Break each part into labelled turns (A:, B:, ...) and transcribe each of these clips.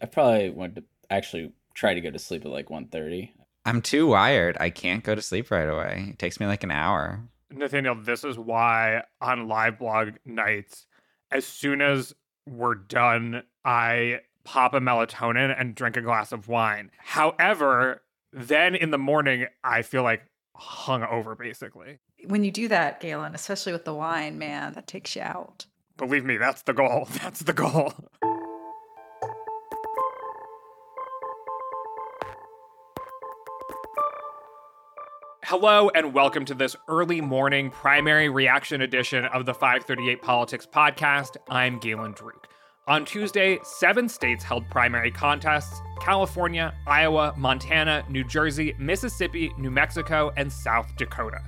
A: I probably want to actually try to go to sleep at like 1.30.
B: I'm too wired. I can't go to sleep right away. It takes me like an hour.
C: Nathaniel, this is why on live blog nights, as soon as we're done, I pop a melatonin and drink a glass of wine. However, then in the morning, I feel like hung over basically.
D: When you do that, Galen, especially with the wine, man, that takes you out.
C: Believe me, that's the goal. That's the goal. Hello and welcome to this early morning primary reaction edition of the 538 Politics podcast. I'm Galen Druk. On Tuesday, seven states held primary contests California, Iowa, Montana, New Jersey, Mississippi, New Mexico, and South Dakota.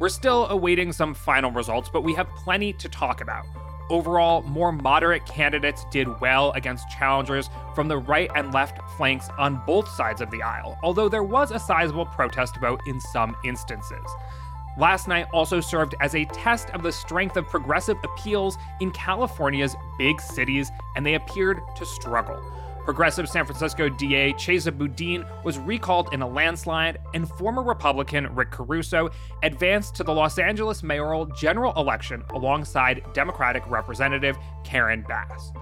C: We're still awaiting some final results, but we have plenty to talk about. Overall, more moderate candidates did well against challengers from the right and left flanks on both sides of the aisle, although there was a sizable protest vote in some instances. Last night also served as a test of the strength of progressive appeals in California's big cities, and they appeared to struggle. Progressive San Francisco DA Chesa Boudin was recalled in a landslide, and former Republican Rick Caruso advanced to the Los Angeles mayoral general election alongside Democratic Representative Karen Bass.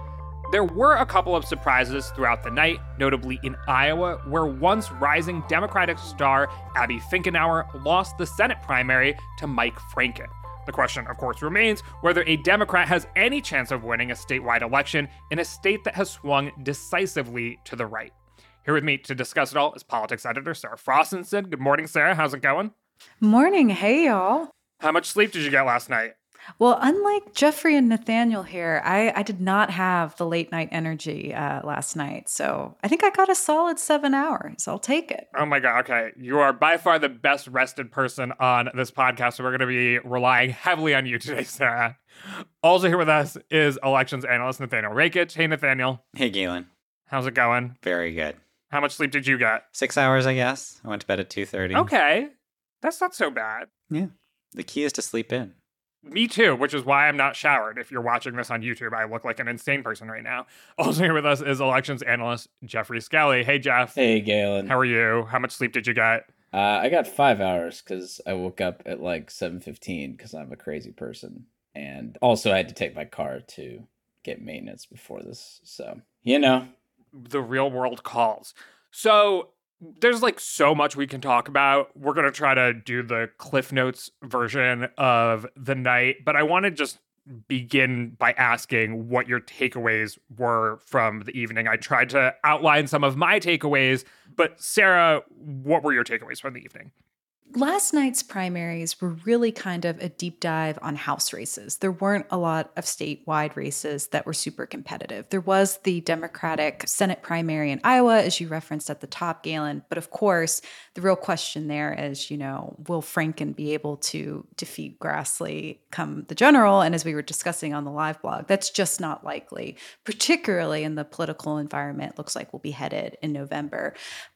C: There were a couple of surprises throughout the night, notably in Iowa, where once rising Democratic star Abby Finkenauer lost the Senate primary to Mike Franken. The question, of course, remains whether a Democrat has any chance of winning a statewide election in a state that has swung decisively to the right. Here with me to discuss it all is politics editor Sarah Frostenson. Good morning, Sarah. How's it going?
D: Morning. Hey, y'all.
C: How much sleep did you get last night?
D: Well, unlike Geoffrey and Nathaniel here, I, I did not have the late night energy uh, last night. So I think I got a solid seven hours. I'll take it.
C: Oh my God. Okay. You are by far the best rested person on this podcast. So we're going to be relying heavily on you today, Sarah. Also, here with us is elections analyst Nathaniel Rakich. Hey, Nathaniel.
B: Hey, Galen.
C: How's it going?
B: Very good.
C: How much sleep did you get?
B: Six hours, I guess. I went to bed at 2.30.
C: Okay. That's not so bad.
B: Yeah. The key is to sleep in.
C: Me too, which is why I'm not showered. If you're watching this on YouTube, I look like an insane person right now. Also here with us is elections analyst Geoffrey Skelley. Hey, Jeff.
A: Hey, Galen.
C: How are you? How much sleep did you get?
A: Uh, I got five hours because I woke up at like 7.15 because I'm a crazy person. And also I had to take my car to get maintenance before this. So, you know.
C: The real world calls. So there's like so much we can talk about. We're going to try to do the Cliff Notes version of the night, but I want to just begin by asking what your takeaways were from the evening. I tried to outline some of my takeaways, but Sarah, what were your takeaways from the evening?
D: Last night's primaries were really kind of a deep dive on House races. There weren't a lot of statewide races that were super competitive. There was the Democratic Senate primary in Iowa, as you referenced at the top, Galen. But of course, the real question there is, you know, will Franken be able to defeat Grassley come the general? And as we were discussing on the live blog, that's just not likely, particularly in the political environment looks like we'll be headed in November.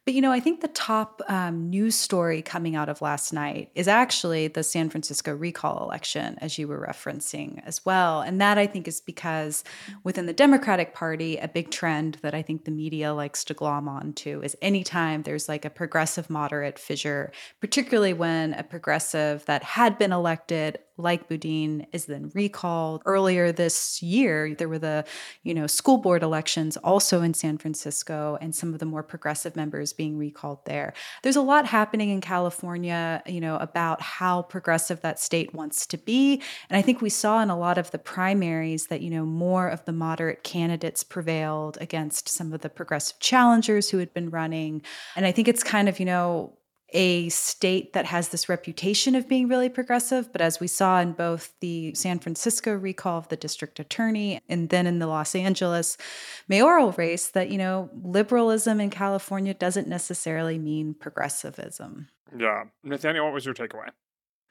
D: But, you know, I think the top um, news story coming out of last night is actually the San Francisco recall election, as you were referencing as well. And that I think is because within the Democratic Party, a big trend that I think the media likes to glom onto is anytime there's like a progressive moderate fissure, particularly when a progressive that had been elected like Boudin is then recalled. Earlier this year, there were the, you know, school board elections also in San Francisco and some of the more progressive members being recalled there. There's a lot happening in California, you know, about how progressive that state wants to be. And I think we saw in a lot of the primaries that, you know, more of the moderate candidates prevailed against some of the progressive challengers who had been running. And I think it's kind of, you know, a state that has this reputation of being really progressive. But as we saw in both the San Francisco recall of the district attorney and then in the Los Angeles mayoral race, that, you know, liberalism in California doesn't necessarily mean progressivism.
C: Yeah. Nathaniel, what was your takeaway?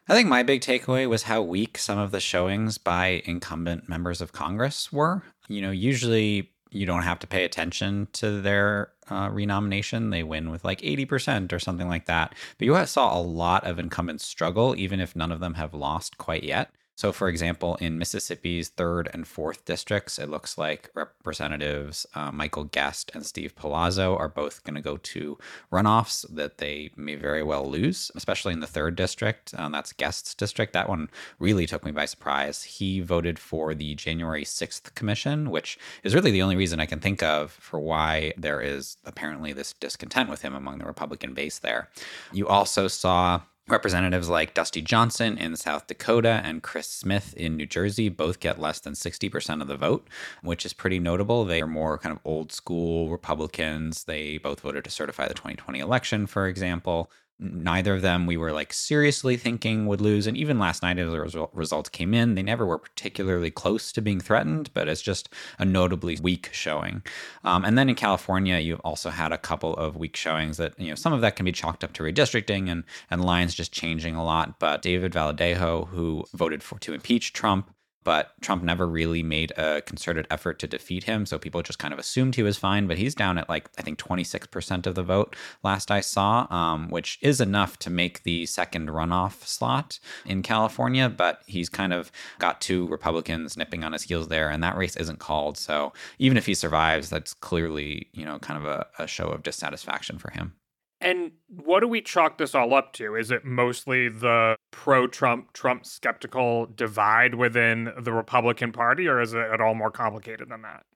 B: I think my big takeaway was how weak some of the showings by incumbent members of Congress were. You know, usually you don't have to pay attention to their uh, renomination. They win with like 80% or something like that. But you saw a lot of incumbents struggle, even if none of them have lost quite yet. So, for example, in Mississippi's third and fourth districts, it looks like Representatives uh, Michael Guest and Steve Palazzo are both going to go to runoffs that they may very well lose, especially in the third district. Um, that's Guest's district. That one really took me by surprise. He voted for the January 6th commission, which is really the only reason I can think of for why there is apparently this discontent with him among the Republican base there. You also saw Representatives like Dusty Johnson in South Dakota and Chris Smith in New Jersey both get less than 60% of the vote, which is pretty notable. They are more kind of old school Republicans. They both voted to certify the 2020 election, for example neither of them we were like seriously thinking would lose. And even last night, as the results came in, they never were particularly close to being threatened, but it's just a notably weak showing. Um, and then in California, you also had a couple of weak showings that, you know, some of that can be chalked up to redistricting and, and lines just changing a lot. But David Valadao, who voted for to impeach Trump, but Trump never really made a concerted effort to defeat him. So people just kind of assumed he was fine. But he's down at like, I think 26% of the vote last I saw, um, which is enough to make the second runoff slot in California. But he's kind of got two Republicans nipping on his heels there, and that race isn't called. So even if he survives, that's clearly, you know, kind of a, a show of dissatisfaction for him.
C: And what do we chalk this all up to? Is it mostly the pro Trump, Trump skeptical divide within the Republican Party, or is it at all more complicated than that?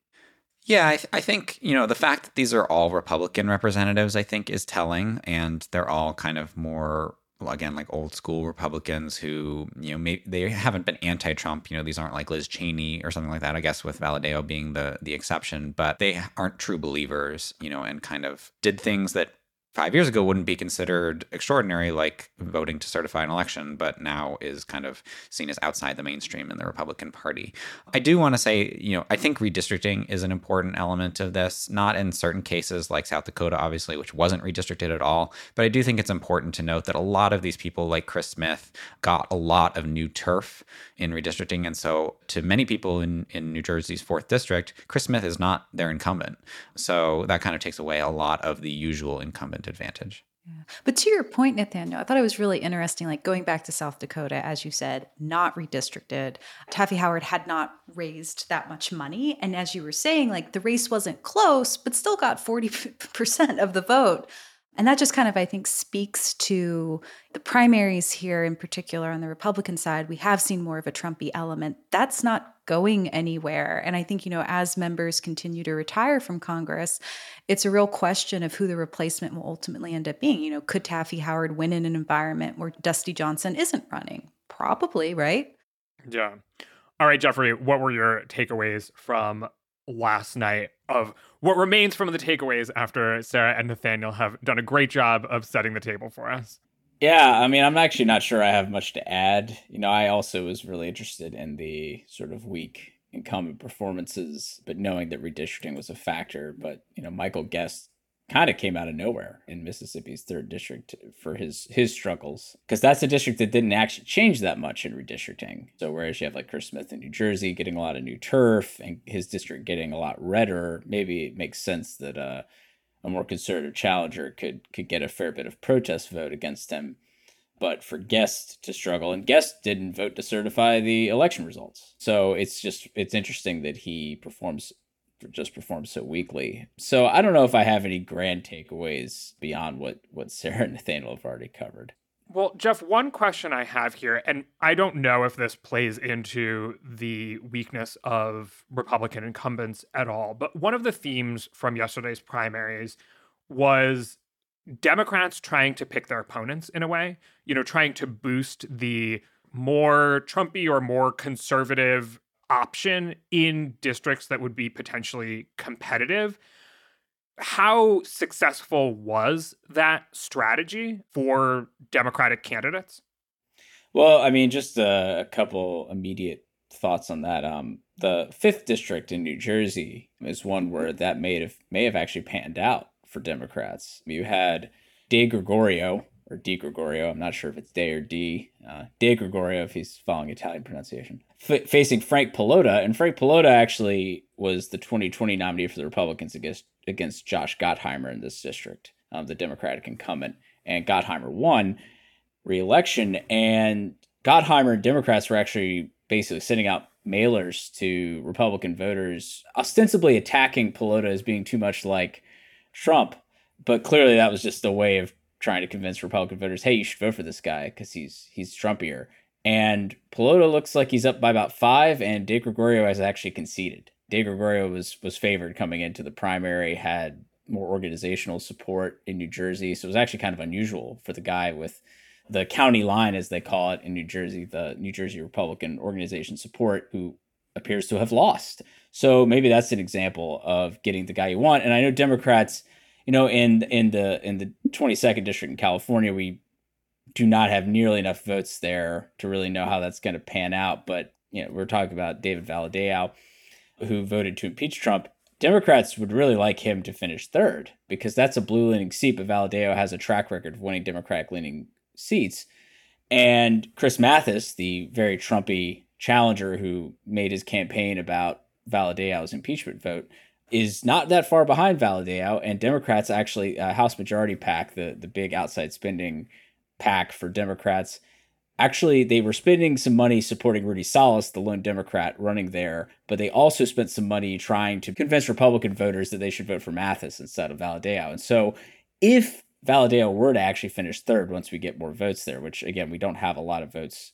B: Yeah, I, th- I, think, you know, the fact that these are all Republican representatives, I think, is telling. And they're all kind of more, again, like old school Republicans who, you know, may- they haven't been anti Trump. You know, these aren't like Liz Cheney or something like that, I guess, with Valadao being the, the exception. But they aren't true believers, you know, and kind of did things that five years ago wouldn't be considered extraordinary, like voting to certify an election, but now is kind of seen as outside the mainstream in the Republican Party. I do want to say, you know, I think redistricting is an important element of this, not in certain cases like South Dakota, obviously, which wasn't redistricted at all. But I do think it's important to note that a lot of these people, like Chris Smith, got a lot of new turf in redistricting. And so to many people in, in New Jersey's fourth district, Chris Smith is not their incumbent. So that kind of takes away a lot of the usual incumbent advantage.
D: Yeah. But to your point, Nathaniel, I thought it was really interesting. Like going back to South Dakota, as you said, not redistricted. Taffy Howard had not raised that much money. And as you were saying, like the race wasn't close, but still got 40% of the vote. And that just kind of, I think, speaks to the primaries here in particular on the Republican side. We have seen more of a Trumpy element. That's not going anywhere. And I think, you know, as members continue to retire from Congress, it's a real question of who the replacement will ultimately end up being. You know, could Taffy Howard win in an environment where Dusty Johnson isn't running? Probably, right?
C: Yeah. All right, Geoffrey, what were your takeaways from last night of what remains from the takeaways after Sarah and Nathaniel have done a great job of setting the table for us.
A: Yeah, I mean, I'm actually not sure I have much to add. You know, I also was really interested in the sort of weak incumbent performances, but knowing that redistricting was a factor. But, you know, Michael Guest kind of came out of nowhere in Mississippi's third district for his his struggles because that's a district that didn't actually change that much in redistricting. So whereas you have like Chris Smith in New Jersey getting a lot of new turf and his district getting a lot redder, maybe it makes sense that uh, a more conservative challenger could could get a fair bit of protest vote against him. But for Guest to struggle, and Guest didn't vote to certify the election results. So it's just it's interesting that he performs just performs so weakly. So I don't know if I have any grand takeaways beyond what what Sarah and Nathaniel have already covered.
C: Well, Jeff, one question I have here, and I don't know if this plays into the weakness of Republican incumbents at all, but one of the themes from yesterday's primaries was Democrats trying to pick their opponents in a way, you know, trying to boost the more Trumpy or more conservative option in districts that would be potentially competitive. How successful was that strategy for Democratic candidates?
A: Well, I mean, just a, a couple immediate thoughts on that. Um, the fifth district in New Jersey is one where that may have may have actually panned out for Democrats. You had De Gregorio, or Di Gregorio. I'm not sure if it's Day or D. Uh, De Gregorio, if he's following Italian pronunciation, F- facing Frank Pallotta, and Frank Pallotta actually was the 2020 nominee for the Republicans against against Josh Gottheimer in this district, um, the Democratic incumbent, and Gottheimer won re-election. And Gottheimer and Democrats were actually basically sending out mailers to Republican voters, ostensibly attacking Pallotta as being too much like Trump. But clearly, that was just a way of trying to convince Republican voters, hey, you should vote for this guy because he's he's Trumpier. And Pallotta looks like he's up by about five, and De Gregorio has actually conceded. De Gregorio was was favored coming into the primary, had more organizational support in New Jersey, so it was actually kind of unusual for the guy with the county line, as they call it in New Jersey, the New Jersey Republican organization support, who appears to have lost. So maybe that's an example of getting the guy you want. And I know Democrats, you know, in in the in the 22nd district in California, we do not have nearly enough votes there to really know how that's going to pan out. But you know, we're talking about David Valadao, who voted to impeach Trump. Democrats would really like him to finish third because that's a blue leaning seat, but Valadao has a track record of winning Democratic leaning seats. And Chris Mathys, the very Trumpy challenger who made his campaign about Valadao's impeachment vote, is not that far behind Valadao. And Democrats actually, uh, House Majority PAC, the, the big outside spending PAC for Democrats, actually they were spending some money supporting Rudy Salas, the lone Democrat running there, but they also spent some money trying to convince Republican voters that they should vote for Mathys instead of Valadao. And so if Valadao were to actually finish third once we get more votes there, which again, we don't have a lot of votes.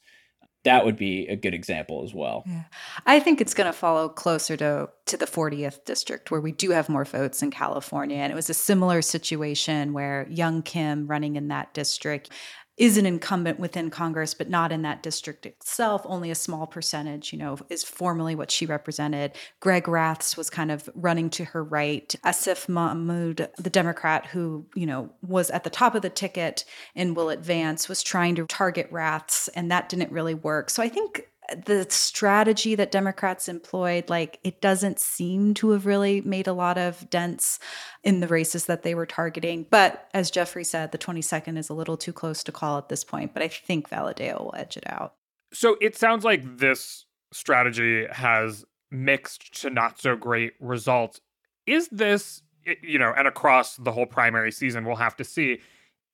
A: That would be a good example as well.
D: Yeah. I think it's going to follow closer to to the 40th district where we do have more votes in California and it was a similar situation where young Kim running in that district is an incumbent within Congress, but not in that district itself. Only a small percentage, you know, is formally what she represented. Greg Raths was kind of running to her right. Asif Mahmood, the Democrat who, you know, was at the top of the ticket and will advance, was trying to target Raths, and that didn't really work. So I think the strategy that Democrats employed, like it doesn't seem to have really made a lot of dents in the races that they were targeting. But as Geoffrey said, the 22nd is a little too close to call at this point, but I think Valadao will edge it out.
C: So it sounds like this strategy has mixed to not so great results. Is this, you know, and across the whole primary season, we'll have to see,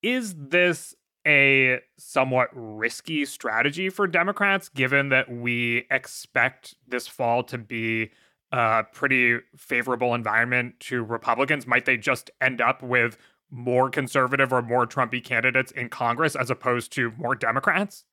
C: is this a somewhat risky strategy for Democrats, given that we expect this fall to be a pretty favorable environment to Republicans? Might they just end up with more conservative or more Trumpy candidates in Congress as opposed to more Democrats?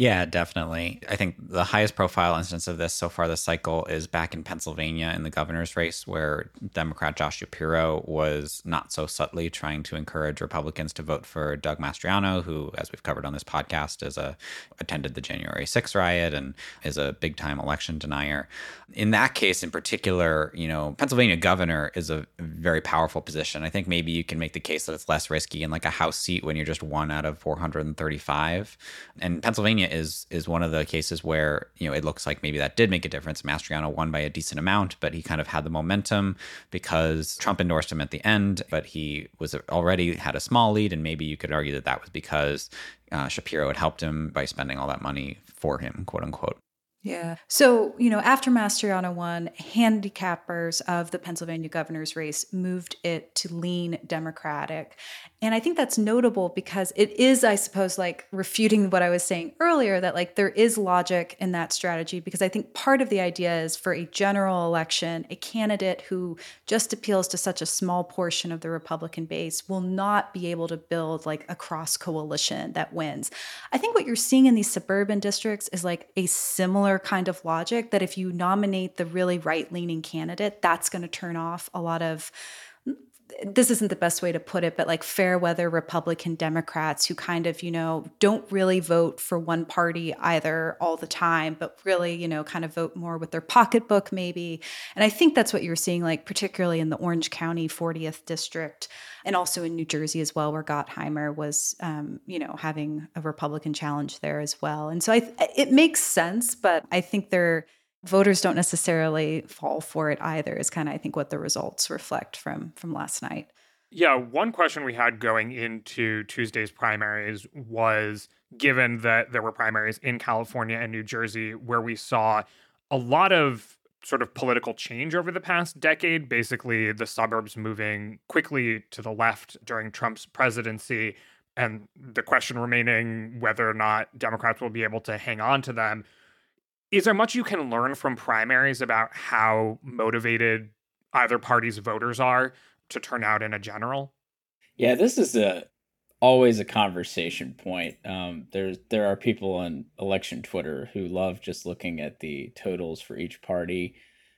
B: Yeah, definitely. I think the highest profile instance of this so far this cycle is back in Pennsylvania in the governor's race, where Democrat Josh Shapiro was not so subtly trying to encourage Republicans to vote for Doug Mastriano, who, as we've covered on this podcast, is a attended the January 6th riot and is a big time election denier. In that case, in particular, you know, Pennsylvania governor is a very powerful position. I think maybe you can make the case that it's less risky in like a House seat when you're just one out of 435. And Pennsylvania is is one of the cases where you know it looks like maybe that did make a difference. Mastriano won by a decent amount, but he kind of had the momentum because Trump endorsed him at the end, but he was already had a small lead, and maybe you could argue that that was because uh, Shapiro had helped him by spending all that money for him, quote unquote.
D: Yeah. So, you know, after Mastriano won, handicappers of the Pennsylvania governor's race moved it to lean Democratic. And I think that's notable because it is, I suppose, like refuting what I was saying earlier that like there is logic in that strategy because I think part of the idea is for a general election, a candidate who just appeals to such a small portion of the Republican base will not be able to build like a cross coalition that wins. I think what you're seeing in these suburban districts is like a similar kind of logic that if you nominate the really right leaning candidate, that's going to turn off a lot of this isn't the best way to put it, but like fair weather Republican Democrats who kind of, you know, don't really vote for one party either all the time, but really, you know, kind of vote more with their pocketbook maybe. And I think that's what you're seeing, like particularly in the Orange County 40th district and also in New Jersey as well, where Gottheimer was, um, you know, having a Republican challenge there as well. And so I, it makes sense, but I think they're, voters don't necessarily fall for it either is kind of i think what the results reflect from from last night
C: yeah one question we had going into tuesday's primaries was given that there were primaries in california and new jersey where we saw a lot of sort of political change over the past decade basically the suburbs moving quickly to the left during trump's presidency and the question remaining whether or not Democrats will be able to hang on to them. Is there much you can learn from primaries about how motivated either party's voters are to turn out in a general?
A: Yeah, this is a always a conversation point. Um, there's there are people on election Twitter who love just looking at the totals for each party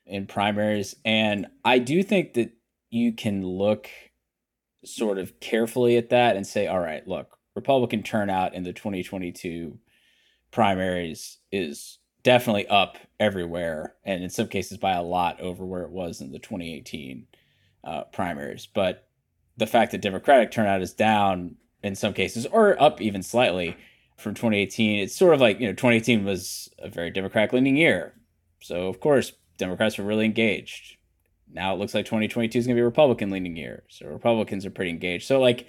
A: in primaries, and I do think that you can look sort of carefully at that and say, all right, look, Republican turnout in the 2022 primaries is definitely up everywhere, and in some cases by a lot over where it was in the 2018 uh, primaries. But the fact that Democratic turnout is down in some cases, or up even slightly from 2018, it's sort of like you know 2018 was a very Democratic leaning year, so of course Democrats were really engaged. Now it looks like 2022 is going to be a Republican leaning year, so Republicans are pretty engaged. So like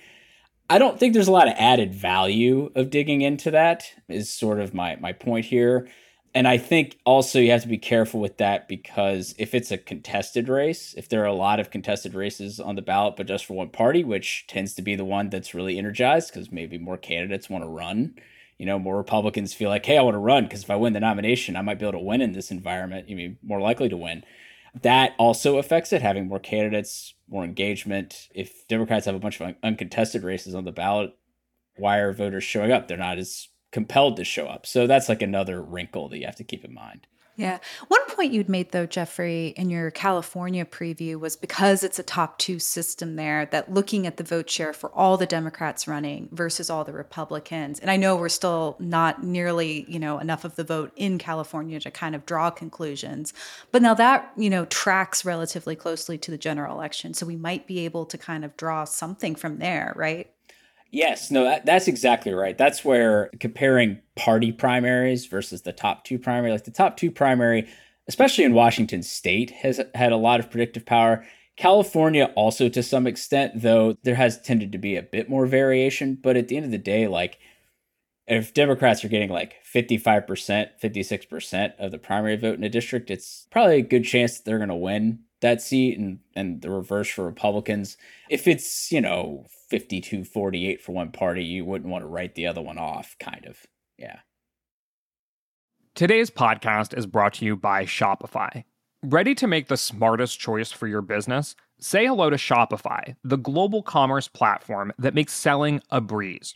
A: I don't think there's a lot of added value of digging into that is sort of my my point here. And I think also you have to be careful with that because if it's a contested race, if there are a lot of contested races on the ballot, but just for one party, which tends to be the one that's really energized because maybe more candidates want to run, you know, more Republicans feel like, hey, I want to run because if I win the nomination, I might be able to win in this environment. You mean more likely to win. That also affects it, having more candidates, more engagement. If Democrats have a bunch of uncontested races on the ballot, why are voters showing up? They're not as compelled to show up. So that's like another wrinkle that you have to keep in mind.
D: Yeah. One point you'd made, though, Geoffrey, in your California preview was because it's a top two system there, that looking at the vote share for all the Democrats running versus all the Republicans. And I know we're still not nearly, you know, enough of the vote in California to kind of draw conclusions. But now that, you know, tracks relatively closely to the general election. So we might be able to kind of draw something from there, right?
A: Yes, no, that, that's exactly right. That's where comparing party primaries versus the top two primary, like the top two primary, especially in Washington state, has had a lot of predictive power. California also to some extent, though there has tended to be a bit more variation. But at the end of the day, like if Democrats are getting like 55%, 56% of the primary vote in a district, it's probably a good chance that they're going to win that seat and, and the reverse for Republicans. If it's, you know, 52 48 for one party, you wouldn't want to write the other one off, kind of. Yeah.
C: Today's podcast is brought to you by Shopify. Ready to make the smartest choice for your business? Say hello to Shopify, the global commerce platform that makes selling a breeze.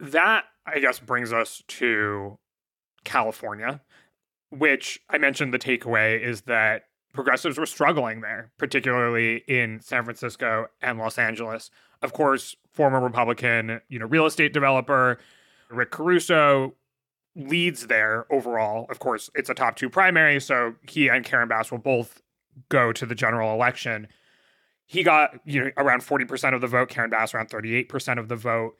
C: that I guess brings us to California, which I mentioned the takeaway is that progressives were struggling there, particularly in San Francisco and Los Angeles. Of course, former Republican, you know, real estate developer Rick Caruso leads there overall. Of course, it's a top two primary, so he and Karen Bass will both go to the general election. He got, you know, around 40% of the vote, Karen Bass around 38% of the vote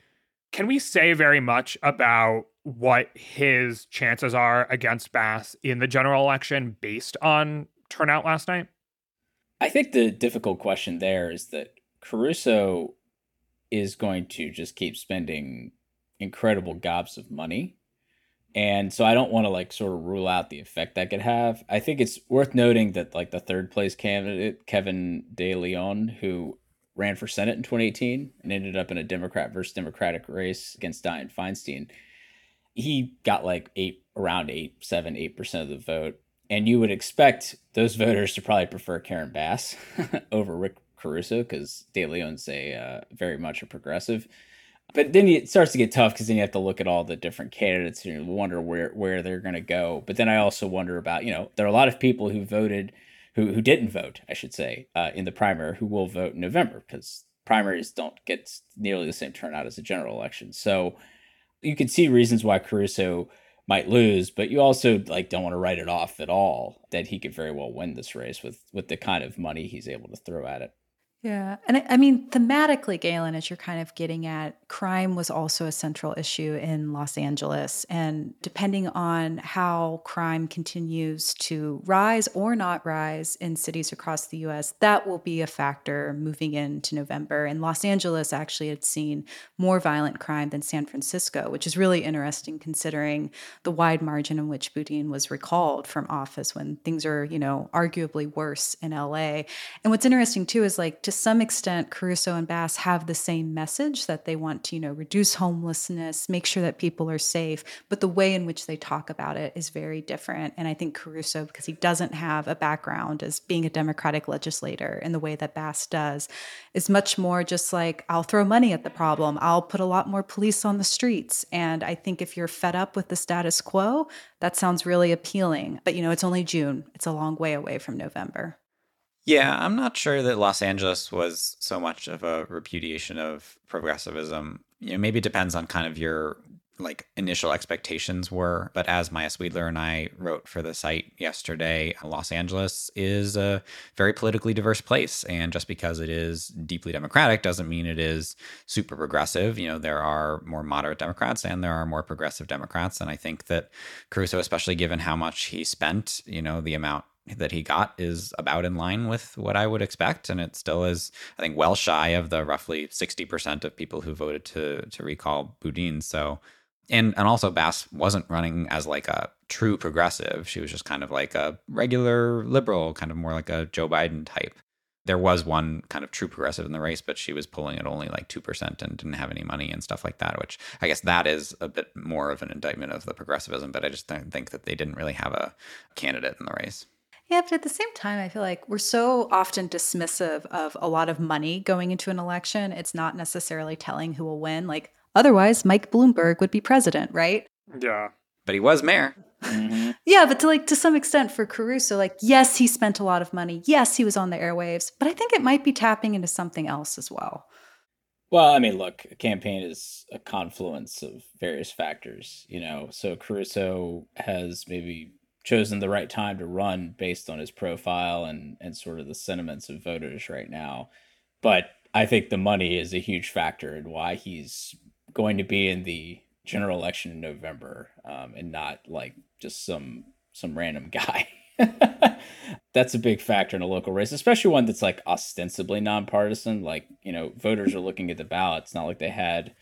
C: Can we say very much about what his chances are against Bass in the general election based on turnout last night?
A: I think the difficult question there is that Caruso is going to just keep spending incredible gobs of money. And so I don't want to like sort of rule out the effect that could have. I think it's worth noting that like the third place candidate, Kevin De Leon, who ran for Senate in 2018 and ended up in a Democrat versus Democratic race against Dianne Feinstein, he got like eight, around eight, seven, eight percent of the vote. And you would expect those voters to probably prefer Karen Bass over Rick Caruso because De Leon's a uh, very much a progressive. But then it starts to get tough because then you have to look at all the different candidates and wonder where where they're going to go. But then I also wonder about you know there are a lot of people who voted who who didn't vote I should say uh, in the primary who will vote in November because primaries don't get nearly the same turnout as a general election. So you can see reasons why Caruso might lose, but you also like don't want to write it off at all that he could very well win this race with with the kind of money he's able to throw at it.
D: Yeah. And I, I mean, thematically, Galen, as you're kind of getting at, crime was also a central issue in Los Angeles. And depending on how crime continues to rise or not rise in cities across the US, that will be a factor moving into November. And Los Angeles actually had seen more violent crime than San Francisco, which is really interesting considering the wide margin in which Boudin was recalled from office when things are, you know, arguably worse in LA. And what's interesting too is like, to some extent, Caruso and Bass have the same message that they want to, you know, reduce homelessness, make sure that people are safe. But the way in which they talk about it is very different. And I think Caruso, because he doesn't have a background as being a Democratic legislator in the way that Bass does, is much more just like, I'll throw money at the problem. I'll put a lot more police on the streets. And I think if you're fed up with the status quo, that sounds really appealing. But, you know, it's only June, it's a long way away from November.
B: Yeah, I'm not sure that Los Angeles was so much of a repudiation of progressivism. You know, maybe it depends on kind of your like initial expectations were. But as Maya Sweedler and I wrote for the site yesterday, Los Angeles is a very politically diverse place. And just because it is deeply democratic doesn't mean it is super progressive. You know, there are more moderate Democrats and there are more progressive Democrats. And I think that Caruso, especially given how much he spent, you know, the amount that he got is about in line with what I would expect, and it still is, I think, well shy of the roughly sixty percent of people who voted to to recall Boudin. So, and and also Bass wasn't running as like a true progressive; she was just kind of like a regular liberal, kind of more like a Joe Biden type. There was one kind of true progressive in the race, but she was pulling at only like two percent and didn't have any money and stuff like that. Which I guess that is a bit more of an indictment of the progressivism. But I just don't think that they didn't really have a candidate in the race.
D: Yeah, but at the same time, I feel like we're so often dismissive of a lot of money going into an election. It's not necessarily telling who will win. Like, otherwise, Mike Bloomberg would be president, right?
C: Yeah.
B: But he was mayor.
A: Mm-hmm.
D: Yeah, but to like to some extent for Caruso, like yes, he spent a lot of money. Yes, he was on the airwaves, but I think it might be tapping into something else as well.
A: Well, I mean, look, a campaign is a confluence of various factors, you know. So Caruso has maybe chosen the right time to run based on his profile and and sort of the sentiments of voters right now. But I think the money is a huge factor in why he's going to be in the general election in November, um, and not like just some some random guy. that's a big factor in a local race, especially one that's like ostensibly nonpartisan. Like you know, voters are looking at the ballot. It's not like they had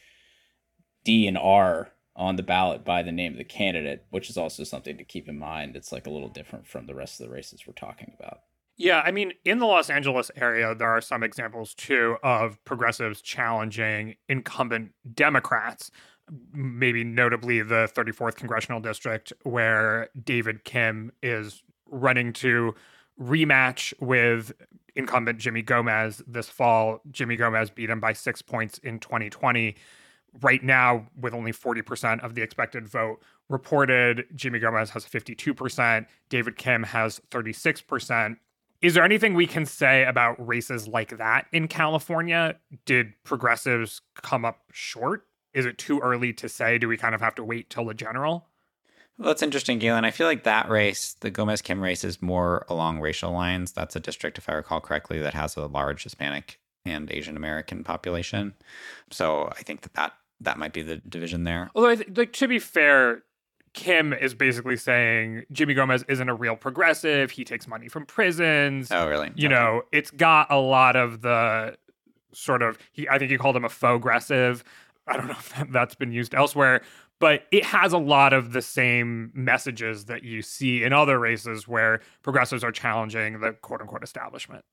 A: D and R on the ballot by the name of the candidate, which is also something to keep in mind. It's like a little different from the rest of the races we're talking about.
C: Yeah, I mean, in the Los Angeles area, there are some examples too of progressives challenging incumbent Democrats. Maybe notably the 34th congressional district, where David Kim is running to rematch with incumbent Jimmy Gomez this fall. Jimmy Gomez beat him by six points in 2020 right now with only 40% of the expected vote reported jimmy gomez has 52% david kim has 36% is there anything we can say about races like that in california did progressives come up short is it too early to say do we kind of have to wait till the general
B: well, that's interesting, Galen. I feel like that race, the Gomez Kim race, is more along racial lines. That's a district, if I recall correctly, that has a large Hispanic and Asian American population. So I think that that that might be the division there.
C: Although, th- like to be fair, Kim is basically saying Jimmy Gomez isn't a real progressive. He takes money from prisons.
B: Oh, really?
C: You
B: Okay.
C: know, it's got a lot of the sort of he. I think he called him a faux aggressive. I don't know if that, that's been used elsewhere, but it has a lot of the same messages that you see in other races where progressives are challenging the quote unquote establishment.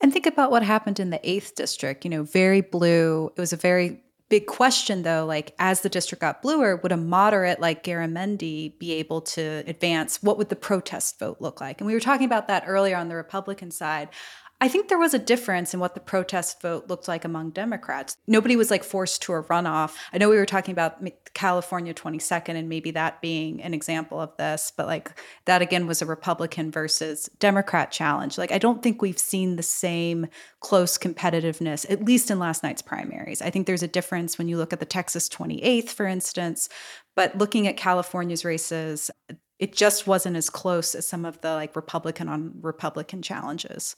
D: And think about what happened in the 8th district, you know, very blue. It was a very big question though, like as the district got bluer, would a moderate like Garamendi be able to advance? What would the protest vote look like? And we were talking about that earlier on the Republican side. I think there was a difference in what the protest vote looked like among Democrats. Nobody was like forced to a runoff. I know we were talking about California 22nd and maybe that being an example of this, but like that again was a Republican versus Democrat challenge. Like I don't think we've seen the same close competitiveness, at least in last night's primaries. I think there's a difference when you look at the Texas 28th, for instance, but looking at California's races, it just wasn't as close as some of the like Republican on Republican challenges.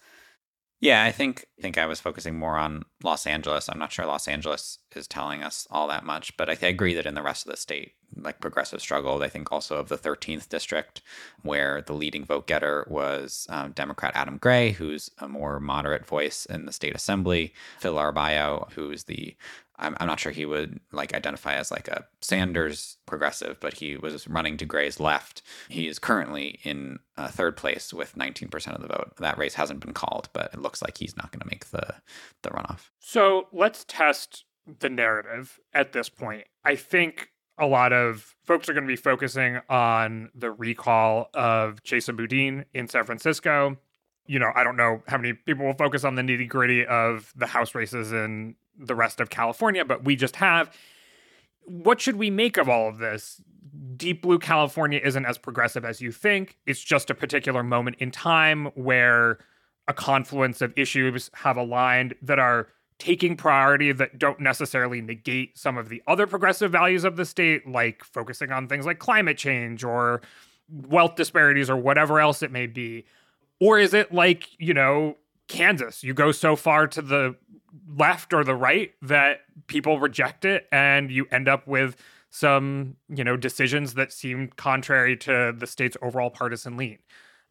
B: Yeah, I think I think I was focusing more on Los Angeles. I'm not sure Los Angeles is telling us all that much, but I, th- I agree that in the rest of the state, like progressive struggle. I think also of the 13th district, where the leading vote getter was um, Democrat Adam Gray, who's a more moderate voice in the state assembly. Phil Arballo, who's the I'm, I'm not sure he would like identify as like a Sanders progressive, but he was running to Gray's left. He is currently in uh, third place with 19% of the vote. That race hasn't been called, but it looks like he's not going to make the the runoff.
C: So let's test the narrative at this point. I think a lot of folks are going to be focusing on the recall of Chesa Boudin in San Francisco. You know, I don't know how many people will focus on the nitty gritty of the House races in the rest of California, but we just have. What should we make of all of this? Deep Blue California isn't as progressive as you think. It's just a particular moment in time where a confluence of issues have aligned that are taking priority that don't necessarily negate some of the other progressive values of the state, like focusing on things like climate change or wealth disparities or whatever else it may be? Or is it like, you know, Kansas? You go so far to the left or the right that people reject it and you end up with some, you know, decisions that seem contrary to the state's overall partisan lean.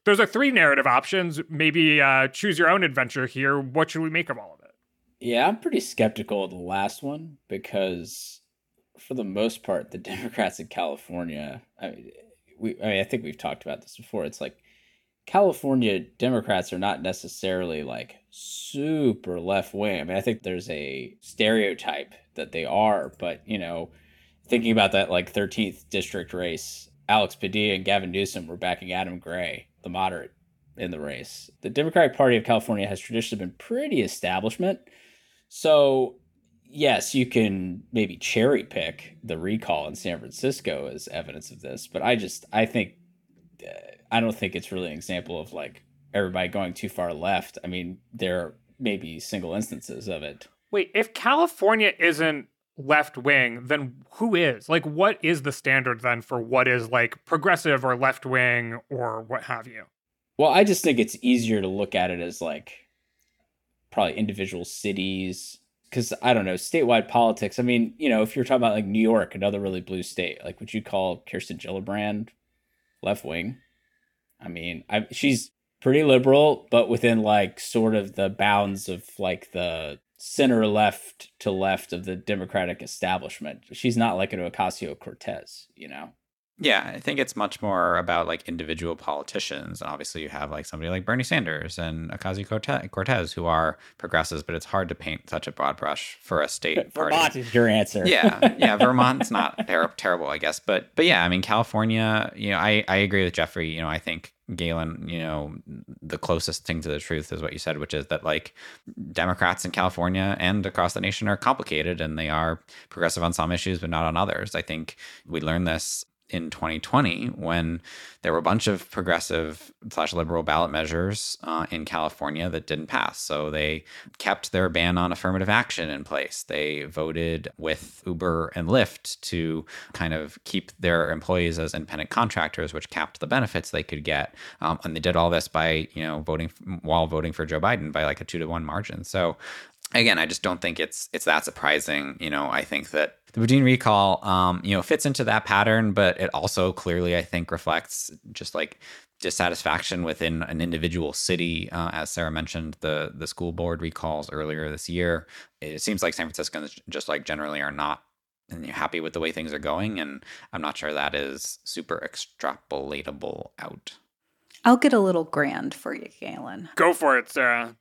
C: Those are three narrative options. Maybe uh, choose your own adventure here. What should we make of all of it?
A: Yeah, I'm pretty skeptical of the last one because, for the most part, the Democrats in California. I mean, we. I mean, I think we've talked about this before. It's like California Democrats are not necessarily like super left wing. I mean, I think there's a stereotype that they are, but you know, thinking about that like 13th district race, Alex Padilla and Gavin Newsom were backing Adam Gray, the moderate, in the race. The Democratic Party of California has traditionally been pretty establishment. So, yes, you can maybe cherry pick the recall in San Francisco as evidence of this, but I just I think uh, I don't think it's really an example of like everybody going too far left. I mean, there may be single instances of it.
C: Wait, if California isn't left wing, then who is? Like, what is the standard then for what is like progressive or left wing or what have you?
A: Well, I just think it's easier to look at it as like probably individual cities because I don't know statewide politics. I mean, you know, if you're talking about like New York, another really blue state, like would you call Kirsten Gillibrand left wing? I mean, I, she's pretty liberal, but within like sort of the bounds of like the center left to left of the Democratic establishment. She's not like an Ocasio Cortez, you know.
B: Yeah, I think it's much more about like individual politicians. And obviously, you have like somebody like Bernie Sanders and Ocasio Cortez who are progressives, but it's hard to paint such a broad brush for a state party.
A: Vermont is your answer.
B: yeah, yeah, Vermont's not ter- terrible, I guess, but but yeah, I mean California. You know, I I agree with Geoffrey. You know, I think Galen, you know, the closest thing to the truth is what you said, which is that like Democrats in California and across the nation are complicated and they are progressive on some issues, but not on others. I think we learned this in 2020 when there were a bunch of progressive slash liberal ballot measures uh, in California that didn't pass. So they kept their ban on affirmative action in place. They voted with Uber and Lyft to kind of keep their employees as independent contractors, which capped the benefits they could get. Um, and they did all this by you know voting while voting for Joe Biden by like a two to one margin. So again, I just don't think it's it's that surprising. You know, I think that the Boudin recall, um, you know, fits into that pattern, but it also clearly, I think, reflects just like dissatisfaction within an individual city. Uh, as Sarah mentioned, the the school board recalls earlier this year. It seems like San Franciscans just like generally are not and you're happy with the way things are going. And I'm not sure that is super extrapolatable out.
D: I'll get a little grand for you, Galen.
C: Go for it, Sarah.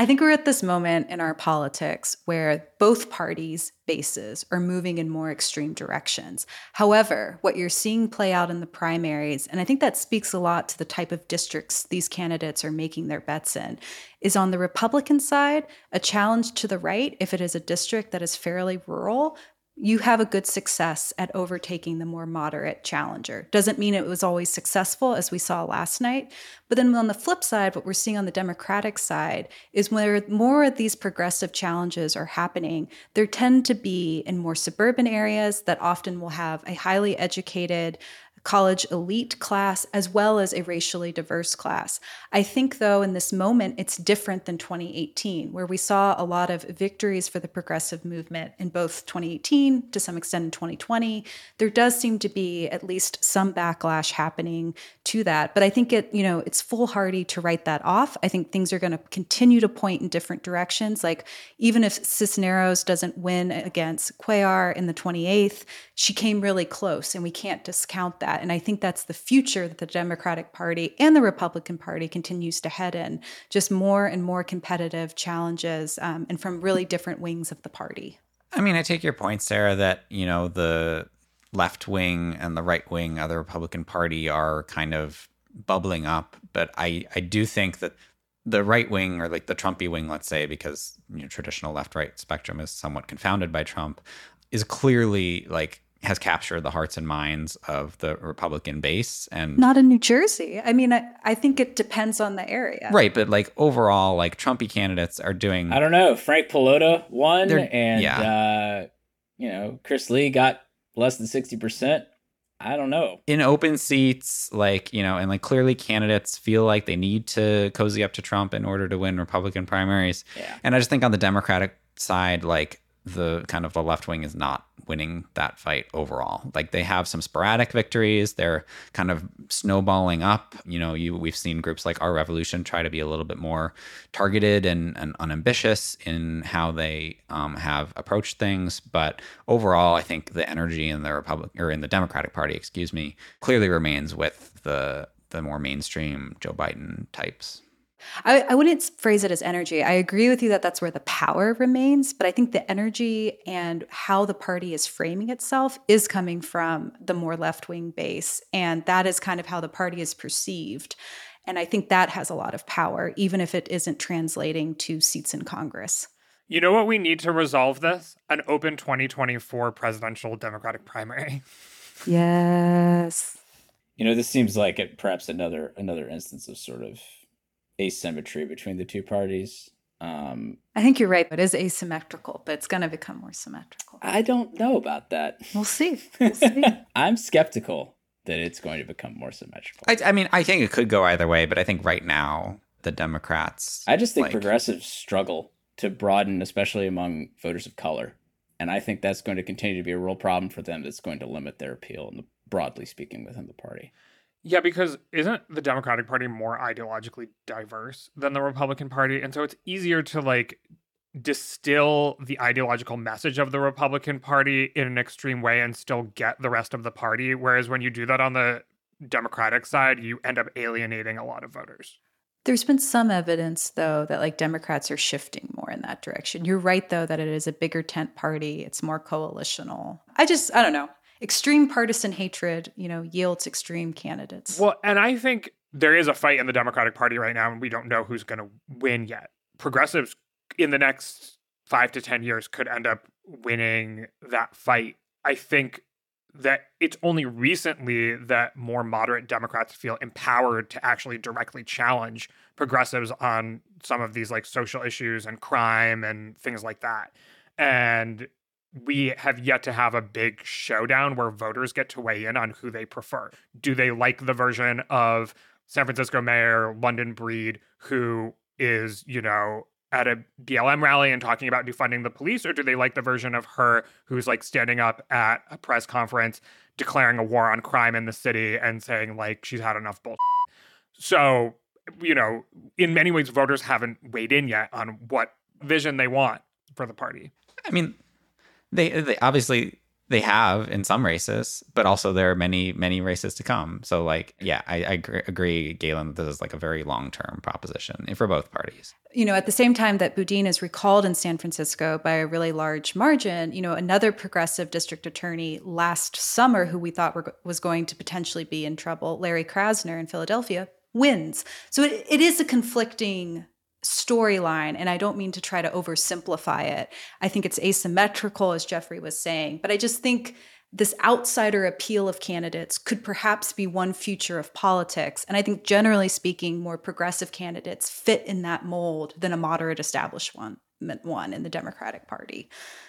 D: I think we're at this moment in our politics where both parties' bases are moving in more extreme directions. However, what you're seeing play out in the primaries, and I think that speaks a lot to the type of districts these candidates are making their bets in, is on the Republican side, a challenge to the right if it is a district that is fairly rural you have a good success at overtaking the more moderate challenger. Doesn't mean it was always successful, as we saw last night. But then on the flip side, what we're seeing on the Democratic side is where more of these progressive challenges are happening, there tend to be in more suburban areas that often will have a highly educated, college elite class as well as a racially diverse class. I think, though, in this moment, it's different than 2018, where we saw a lot of victories for the progressive movement in both 2018, to some extent in 2020. There does seem to be at least some backlash happening to that. But I think it, you know, it's foolhardy to write that off. I think things are going to continue to point in different directions. Like even if Cisneros doesn't win against Cuellar in the 28th, she came really close, and we can't discount that that. And I think that's the future that the Democratic Party and the Republican Party continues to head in just more and more competitive challenges um, and from really different wings of the party.
B: I mean, I take your point, Sarah, that, you know, the left wing and the right wing of the Republican Party are kind of bubbling up. But I, I do think that the right wing or like the Trumpy wing, let's say, because you know traditional left right spectrum is somewhat confounded by Trump, is clearly like has captured the hearts and minds of the Republican base and
D: not in New Jersey. I mean, I, I think it depends on the area.
B: Right, but like overall, like Trumpy candidates are doing
A: I don't know. Frank Pallotta won and yeah. uh you know, Chris Lee got less than sixty percent. I don't know.
B: In open seats, like, you know, and like clearly candidates feel like they need to cozy up to Trump in order to win Republican primaries.
A: Yeah.
B: And I just think on the Democratic side, like the kind of the left wing is not winning that fight overall. Like they have some sporadic victories. They're kind of snowballing up. You know, you we've seen groups like Our Revolution try to be a little bit more targeted and, and unambitious in how they um, have approached things. But overall, I think the energy in the Republic or in the Democratic Party, excuse me, clearly remains with the the more mainstream Joe Biden types.
D: I, I wouldn't phrase it as energy. I agree with you that that's where the power remains, but I think the energy and how the party is framing itself is coming from the more left wing base. And that is kind of how the party is perceived. And I think that has a lot of power, even if it isn't translating to seats in Congress.
C: You know what we need to resolve this? An open 2024 presidential Democratic primary.
D: Yes.
A: You know, this seems like it, perhaps another another instance of sort of asymmetry between the two parties. Um,
D: I think you're right. It is asymmetrical, but it's going to become more symmetrical.
A: I don't know about that.
D: We'll see. We'll see.
A: I'm skeptical that it's going to become more symmetrical.
B: I, I, mean, I think it could go either way, but I think right now the Democrats.
A: I just think like, progressives struggle to broaden, especially among voters of color, and I think that's going to continue to be a real problem for them. That's going to limit their appeal, broadly speaking, within the party.
C: Yeah, because isn't the Democratic Party more ideologically diverse than the Republican Party? And so it's easier to like distill the ideological message of the Republican Party in an extreme way and still get the rest of the party. Whereas when you do that on the Democratic side, you end up alienating a lot of voters.
D: There's been some evidence, though, that like Democrats are shifting more in that direction. You're right, though, that it is a bigger tent party. It's more coalitional. I just, I don't know extreme partisan hatred, you know, yields extreme candidates.
C: Well, and I think there is a fight in the Democratic Party right now, and we don't know who's going to win yet. Progressives in the next five to 10 years could end up winning that fight. I think that it's only recently that more moderate Democrats feel empowered to actually directly challenge progressives on some of these like social issues and crime and things like that. And we have yet to have a big showdown where voters get to weigh in on who they prefer. Do they like the version of San Francisco Mayor London Breed, who is, you know, at a BLM rally and talking about defunding the police, or do they like the version of her who's like standing up at a press conference declaring a war on crime in the city and saying like she's had enough bull? So, you know, in many ways, voters haven't weighed in yet on what vision they want for the party.
B: I mean, they, they obviously they have in some races, but also there are many, many races to come. So, like, yeah, I, I agree, Galen, this is like a very long term proposition for both parties.
D: You know, at the same time that Boudin is recalled in San Francisco by a really large margin, you know, another progressive district attorney last summer who we thought were, was going to potentially be in trouble, Larry Krasner in Philadelphia, wins. So it, it is a conflicting storyline and i don't mean to try to oversimplify it. I think it's asymmetrical as Geoffrey was saying but i just think this outsider appeal of candidates could perhaps be one future of politics and i think generally speaking more progressive candidates fit in that mold than a moderate establishment one in the democratic party.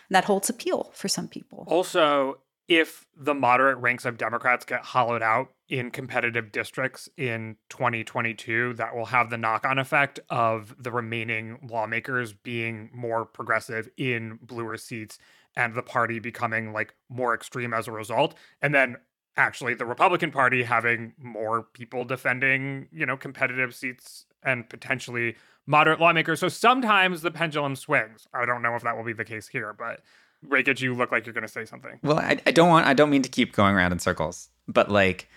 D: And that holds appeal for some people.
C: Also if the moderate ranks of Democrats get hollowed out in competitive districts in 2022, that will have the knock on effect of the remaining lawmakers being more progressive in bluer seats and the party becoming like more extreme as a result. And then actually the Republican Party having more people defending, you know, competitive seats and potentially moderate lawmakers. So sometimes the pendulum swings. I don't know if that will be the case here, but Rakich, you look like you're going to say something.
B: Well, I, I don't want. I don't mean to keep going around in circles, but like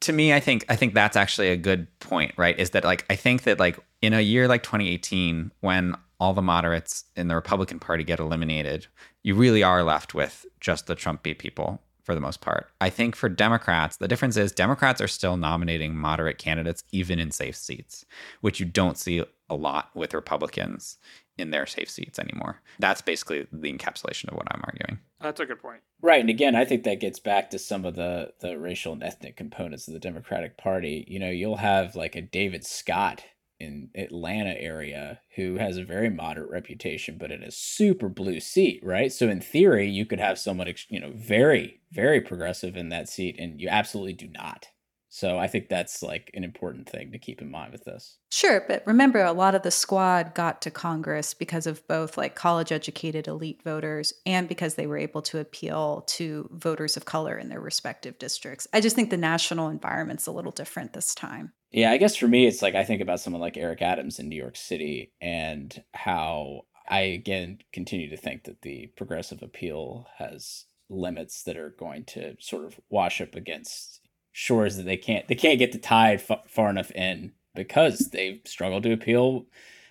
B: to me, I think I think that's actually a good point, right? Is that like I think that like in a year like 2018, when all the moderates in the Republican Party get eliminated, you really are left with just the Trumpy people for the most part. I think for Democrats, the difference is Democrats are still nominating moderate candidates even in safe seats, which you don't see a lot with Republicans in their safe seats anymore. That's basically the encapsulation of what I'm arguing.
C: That's a good point.
A: Right, and again, I think that gets back to some of the the racial and ethnic components of the Democratic Party. You know, you'll have like a David Scott in Atlanta area who has a very moderate reputation but in a super blue seat, right? So in theory, you could have someone you know very very progressive in that seat and you absolutely do not. So I think that's like an important thing to keep in mind with this.
D: Sure, but remember a lot of the squad got to Congress because of both like college educated elite voters and because they were able to appeal to voters of color in their respective districts. I just think the national environment's a little different this time.
A: Yeah, I guess for me it's like I think about someone like Eric Adams in New York City and how I again continue to think that the progressive appeal has limits that are going to sort of wash up against shores that they can't they can't get the tide f- far enough in because they struggle to appeal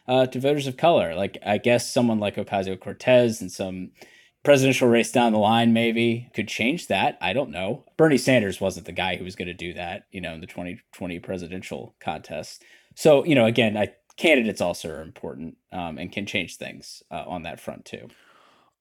A: uh, to voters of color. Like I guess someone like Ocasio Cortez and some presidential race down the line maybe could change that. I don't know. Bernie Sanders wasn't the guy who was going to do that, you know, in the 2020 presidential contest. So, you know, again, I candidates also are important um, and can change things uh, on that front too.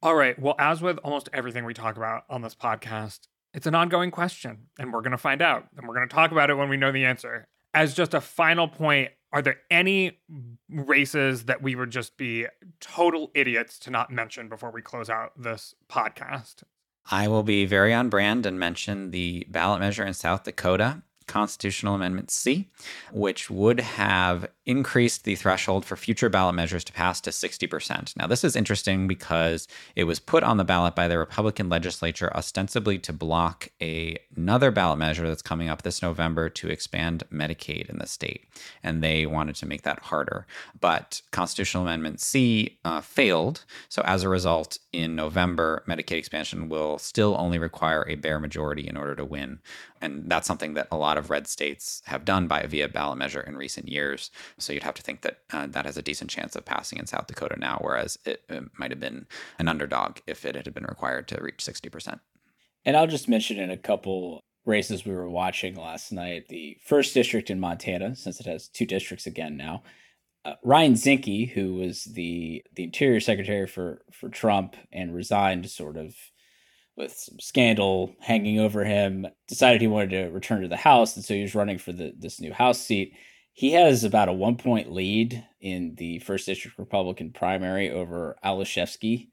C: All right. Well, as with almost everything we talk about on this podcast, it's an ongoing question, and we're going to find out, and we're going to talk about it when we know the answer. As just a final point, are there any races that we would just be total idiots to not mention before we close out this podcast?
B: I will be very on brand and mention the ballot measure in South Dakota Constitutional Amendment C, which would have increased the threshold for future ballot measures to pass to 60%. Now, this is interesting because it was put on the ballot by the Republican legislature ostensibly to block a, another ballot measure that's coming up this November to expand Medicaid in the state. And they wanted to make that harder. But Constitutional Amendment C uh, failed. So, as a result, in November, Medicaid expansion will still only require a bare majority in order to win. And that's something that a lot of red states have done by via ballot measure in recent years. So you'd have to think that uh, that has a decent chance of passing in South Dakota now, whereas it, it might have been an underdog if it had been required to reach 60%.
A: And I'll just mention in a couple races we were watching last night the first district in Montana, since it has two districts again now. Uh, Ryan Zinke, who was the the Interior Secretary for for Trump and resigned sort of with some scandal hanging over him, decided he wanted to return to the House, and so he was running for the this new House seat. He has about a one point lead in the first district Republican primary over Olszewski,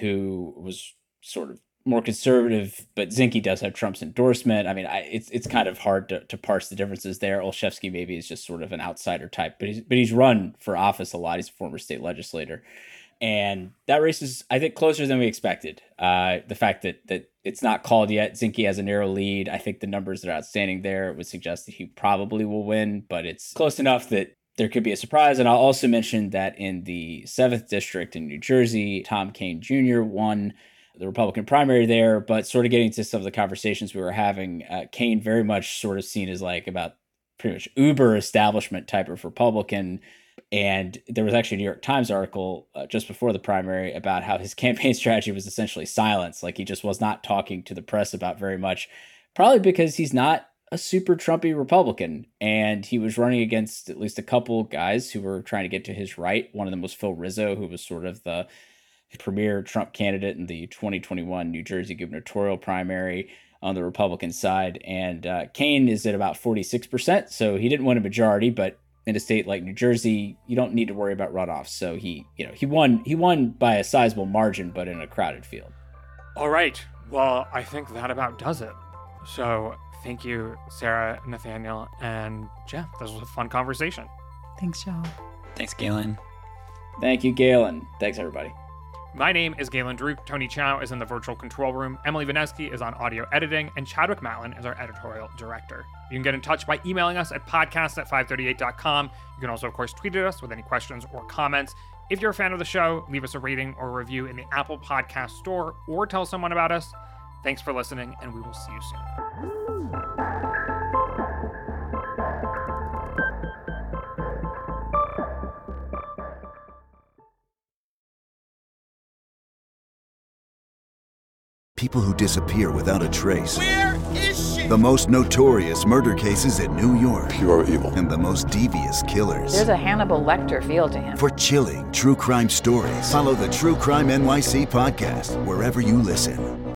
A: who was sort of more conservative, but Zinke does have Trump's endorsement. I mean, I, it's it's kind of hard to, to parse the differences there. Olszewski maybe is just sort of an outsider type, but he's but he's run for office a lot. He's a former state legislator, and that race is I think closer than we expected. Uh, the fact that that it's not called yet, Zinke has a narrow lead. I think the numbers that are outstanding there would suggest that he probably will win, but it's close enough that there could be a surprise. And I'll also mention that in the seventh district in New Jersey, Tom Kean Jr. won the Republican primary there, but sort of getting to some of the conversations we were having, uh, Kean very much sort of seen as like about pretty much uber establishment type of Republican. And there was actually a New York Times article uh, just before the primary about how his campaign strategy was essentially silence. Like he just was not talking to the press about very much, probably because he's not a super Trumpy Republican. And he was running against at least a couple guys who were trying to get to his right. One of them was Phil Rizzo, who was sort of the premier Trump candidate in the 2021 New Jersey gubernatorial primary on the Republican side. And uh, Kean is at about 46%. So he didn't win a majority, but in a state like New Jersey, you don't need to worry about runoffs. So he, you know, he won he won by a sizable margin, but in a crowded field.
C: All right. Well, I think that about does it. So thank you, Sarah, Nathaniel, and Jeff. This was a fun conversation.
D: Thanks, y'all.
B: Thanks, Galen.
A: Thank you, Galen. Thanks, everybody.
C: My name is Galen Druke. Tony Chow is in the virtual control room. Emily Vanesky is on audio editing, and Chadwick Matlin is our editorial director. You can get in touch by emailing us at podcast at 538.com. You can also, of course, tweet at us with any questions or comments. If you're a fan of the show, leave us a rating or a review in the Apple Podcast Store or tell someone about us. Thanks for listening, and we will see you soon.
E: People who disappear without a trace.
F: Where is she?
E: The most notorious murder cases in New York.
G: Pure evil.
E: And the most devious killers.
H: There's a Hannibal Lecter feel to him.
E: For chilling true crime stories, follow the True Crime NYC podcast wherever you listen.